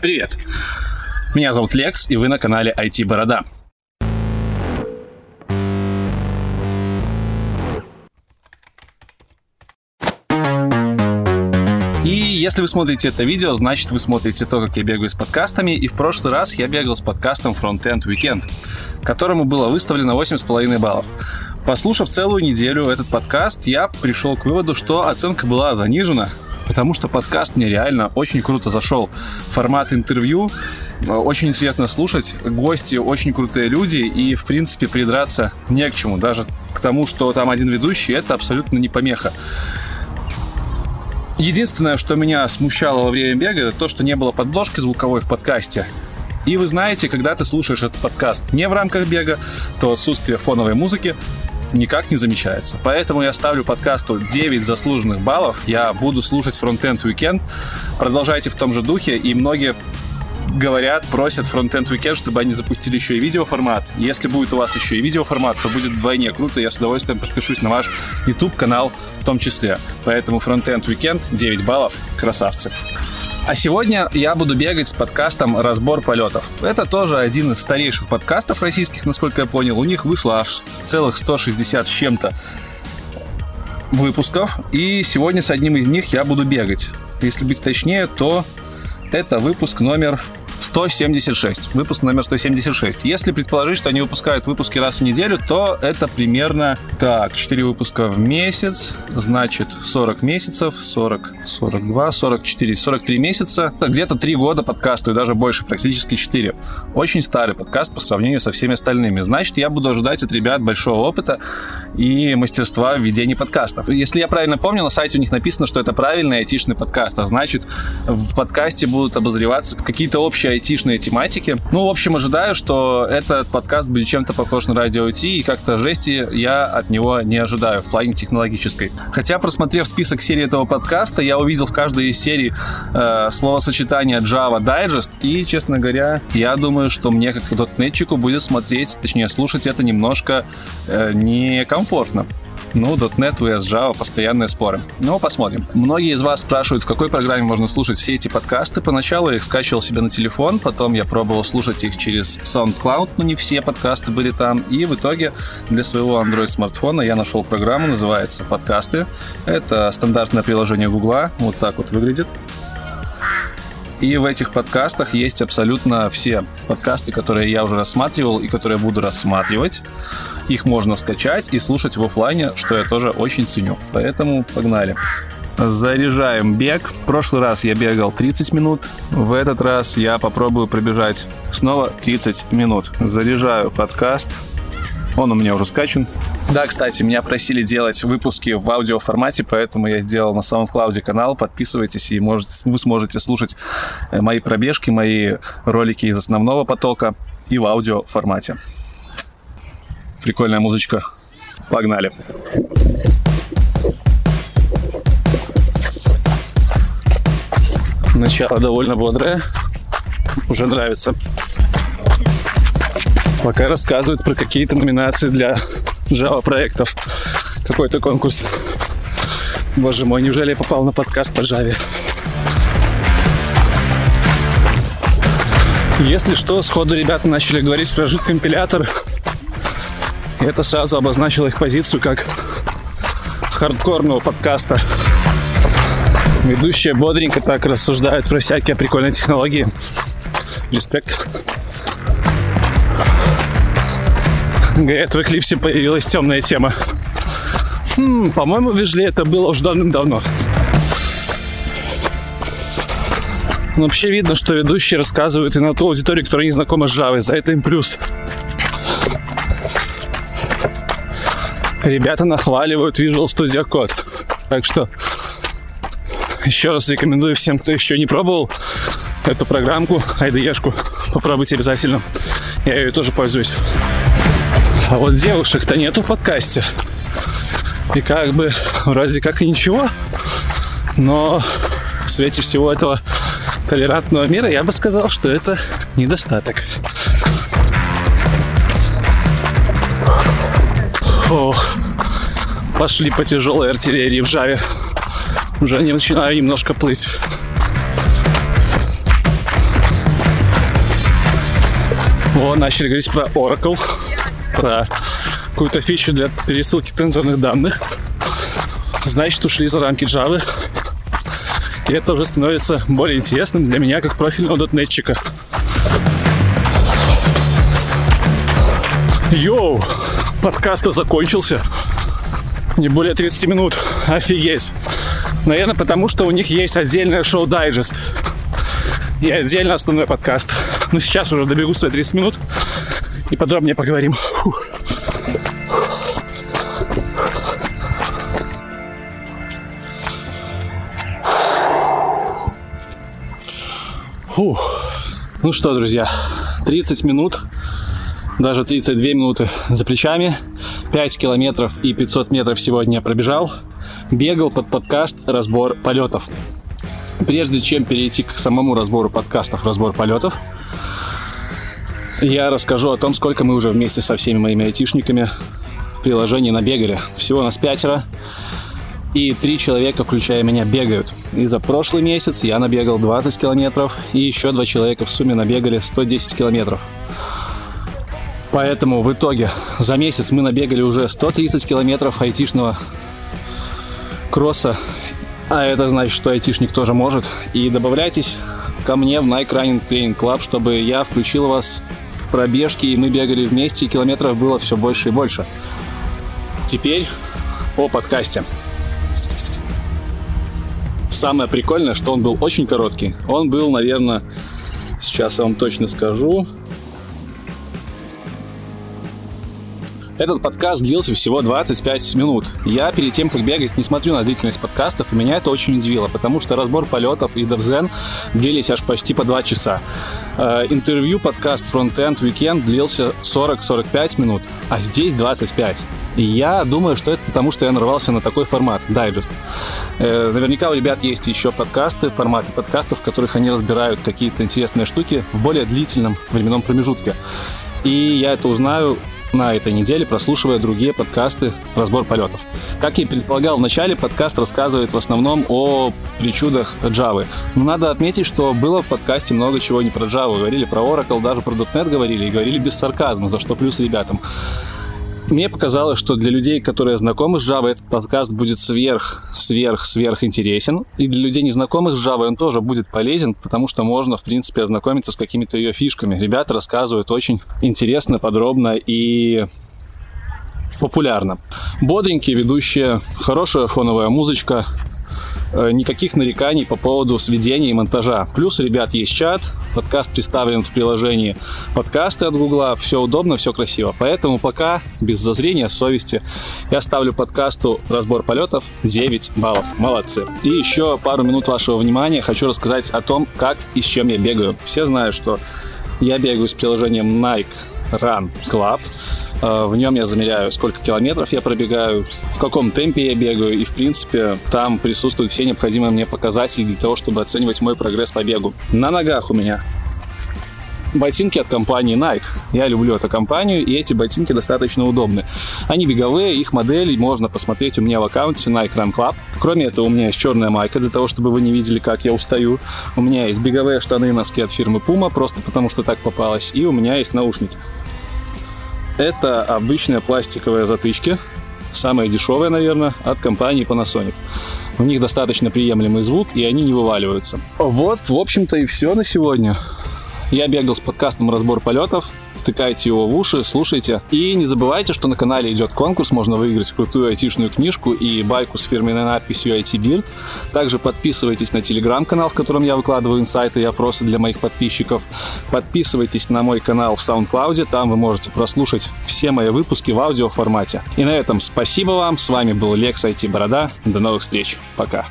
Привет! Меня зовут Лекс, и вы на канале IT Борода. И если вы смотрите это видео, значит вы смотрите то, как я бегаю с подкастами. И в прошлый раз я бегал с подкастом Frontend Weekend, которому было выставлено 8,5 баллов. Послушав целую неделю этот подкаст, я пришел к выводу, что оценка была занижена, потому что подкаст мне реально очень круто зашел. Формат интервью э, очень интересно слушать, гости очень крутые люди, и, в принципе, придраться не к чему. Даже к тому, что там один ведущий, это абсолютно не помеха. Единственное, что меня смущало во время бега, это то, что не было подложки звуковой в подкасте. И вы знаете, когда ты слушаешь этот подкаст не в рамках бега, то отсутствие фоновой музыки никак не замечается. Поэтому я ставлю подкасту 9 заслуженных баллов. Я буду слушать Frontend Weekend. Продолжайте в том же духе. И многие говорят, просят Frontend Weekend, чтобы они запустили еще и видеоформат. Если будет у вас еще и видеоформат, то будет вдвойне круто. Я с удовольствием подпишусь на ваш YouTube-канал в том числе. Поэтому Frontend Weekend 9 баллов. Красавцы. А сегодня я буду бегать с подкастом «Разбор полетов». Это тоже один из старейших подкастов российских, насколько я понял. У них вышло аж целых 160 с чем-то выпусков. И сегодня с одним из них я буду бегать. Если быть точнее, то это выпуск номер 176. Выпуск номер 176. Если предположить, что они выпускают выпуски раз в неделю, то это примерно так, 4 выпуска в месяц, значит 40 месяцев, 40, 42, 44, 43 месяца. Где-то 3 года подкасту и даже больше, практически 4. Очень старый подкаст по сравнению со всеми остальными. Значит, я буду ожидать от ребят большого опыта и мастерства в ведении подкастов. Если я правильно помню, на сайте у них написано, что это правильный айтишный подкаст, а значит, в подкасте будут обозреваться какие-то общие айтишной тематики. Ну, в общем, ожидаю, что этот подкаст будет чем-то похож на радио IT, и как-то жести я от него не ожидаю в плане технологической. Хотя, просмотрев список серии этого подкаста, я увидел в каждой из серий э, словосочетание Java Digest, и, честно говоря, я думаю, что мне, как дотнетчику, будет смотреть, точнее, слушать это немножко э, некомфортно. Ну, .NET vs Java, постоянные споры. Ну, посмотрим. Многие из вас спрашивают, в какой программе можно слушать все эти подкасты. Поначалу я их скачивал себе на телефон, потом я пробовал слушать их через SoundCloud, но не все подкасты были там. И в итоге для своего Android-смартфона я нашел программу, называется «Подкасты». Это стандартное приложение Гугла, вот так вот выглядит. И в этих подкастах есть абсолютно все подкасты, которые я уже рассматривал и которые буду рассматривать. Их можно скачать и слушать в офлайне, что я тоже очень ценю. Поэтому погнали. Заряжаем бег. В прошлый раз я бегал 30 минут. В этот раз я попробую пробежать снова 30 минут. Заряжаю подкаст. Он у меня уже скачан. Да, кстати, меня просили делать выпуски в аудиоформате, поэтому я сделал на SoundCloud канал. Подписывайтесь, и можете, вы сможете слушать э, мои пробежки, мои ролики из основного потока и в аудиоформате. Прикольная музычка. Погнали. Начало довольно бодрое. Уже нравится. Пока рассказывают про какие-то номинации для Java проектов. Какой-то конкурс. Боже мой, неужели я попал на подкаст по Java? Если что, сходу ребята начали говорить про жид компилятор. Это сразу обозначило их позицию как хардкорного подкаста. Ведущие бодренько так рассуждают про всякие прикольные технологии. Респект. Говорят, в Эклипсе появилась темная тема. Хм, по-моему, в это было уже давным-давно. Но вообще видно, что ведущие рассказывают и на ту аудиторию, которая не знакома с Java. За это им плюс. Ребята нахваливают Visual Studio Code. Так что еще раз рекомендую всем, кто еще не пробовал эту программку, IDE-шку, попробуйте обязательно. Я ее тоже пользуюсь. А вот девушек-то нету в подкасте. И как бы вроде как и ничего. Но в свете всего этого толерантного мира я бы сказал, что это недостаток. Ох, пошли по тяжелой артиллерии в Жаве. Уже не начинаю немножко плыть. О, начали говорить про Oracle, про какую-то фичу для пересылки тензорных данных. Значит, ушли за рамки Java. И это уже становится более интересным для меня, как профильного дотнетчика. Йоу! Подкаст закончился. Не более 30 минут. Офигеть. Наверное, потому что у них есть отдельное шоу-дайджест. И отдельно основной подкаст. Ну, сейчас уже добегу свои 30 минут и подробнее поговорим. Фух. Фух. Ну что, друзья, 30 минут, даже 32 минуты за плечами, 5 километров и 500 метров сегодня пробежал, бегал под подкаст «Разбор полетов». Прежде чем перейти к самому разбору подкастов «Разбор полетов», я расскажу о том, сколько мы уже вместе со всеми моими айтишниками в приложении набегали. Всего нас пятеро, и три человека, включая меня, бегают. И за прошлый месяц я набегал 20 километров, и еще два человека в сумме набегали 110 километров. Поэтому в итоге за месяц мы набегали уже 130 километров айтишного кросса. А это значит, что айтишник тоже может. И добавляйтесь ко мне в Nike Running Training Club, чтобы я включил вас в пробежки, и мы бегали вместе, и километров было все больше и больше. Теперь о подкасте. Самое прикольное, что он был очень короткий. Он был, наверное, сейчас я вам точно скажу, Этот подкаст длился всего 25 минут. Я перед тем, как бегать, не смотрю на длительность подкастов, и меня это очень удивило, потому что разбор полетов и DevZen длились аж почти по 2 часа. Э, интервью подкаст Frontend Weekend длился 40-45 минут, а здесь 25. И я думаю, что это потому, что я нарвался на такой формат, дайджест. Э, наверняка у ребят есть еще подкасты, форматы подкастов, в которых они разбирают какие-то интересные штуки в более длительном временном промежутке. И я это узнаю на этой неделе, прослушивая другие подкасты «Разбор полетов». Как я и предполагал в начале, подкаст рассказывает в основном о причудах Java. Но надо отметить, что было в подкасте много чего не про Java. Говорили про Oracle, даже про .NET говорили, и говорили без сарказма, за что плюс ребятам. Мне показалось, что для людей, которые знакомы с Java, этот подкаст будет сверх, сверх, сверх интересен. И для людей, незнакомых с Java, он тоже будет полезен, потому что можно, в принципе, ознакомиться с какими-то ее фишками. Ребята рассказывают очень интересно, подробно и популярно. Бодренькие ведущие, хорошая фоновая музычка, никаких нареканий по поводу сведения и монтажа. Плюс, ребят, есть чат, подкаст представлен в приложении подкасты от Гугла, все удобно, все красиво. Поэтому пока, без зазрения совести, я ставлю подкасту «Разбор полетов» 9 баллов. Молодцы. И еще пару минут вашего внимания хочу рассказать о том, как и с чем я бегаю. Все знают, что я бегаю с приложением Nike Run Club. Э, в нем я замеряю, сколько километров я пробегаю, в каком темпе я бегаю, и, в принципе, там присутствуют все необходимые мне показатели для того, чтобы оценивать мой прогресс по бегу. На ногах у меня ботинки от компании Nike. Я люблю эту компанию, и эти ботинки достаточно удобны. Они беговые, их модели можно посмотреть у меня в аккаунте Nike Run Club. Кроме этого, у меня есть черная майка для того, чтобы вы не видели, как я устаю. У меня есть беговые штаны и носки от фирмы Puma, просто потому что так попалось. И у меня есть наушники. Это обычные пластиковые затычки, самые дешевые, наверное, от компании Panasonic. У них достаточно приемлемый звук, и они не вываливаются. Вот, в общем-то, и все на сегодня. Я бегал с подкастом «Разбор полетов» втыкайте его в уши, слушайте. И не забывайте, что на канале идет конкурс, можно выиграть крутую айтишную книжку и байку с фирменной надписью IT Beard. Также подписывайтесь на телеграм-канал, в котором я выкладываю инсайты и опросы для моих подписчиков. Подписывайтесь на мой канал в SoundCloud, там вы можете прослушать все мои выпуски в аудиоформате. И на этом спасибо вам, с вами был Лекс IT Борода, до новых встреч, пока.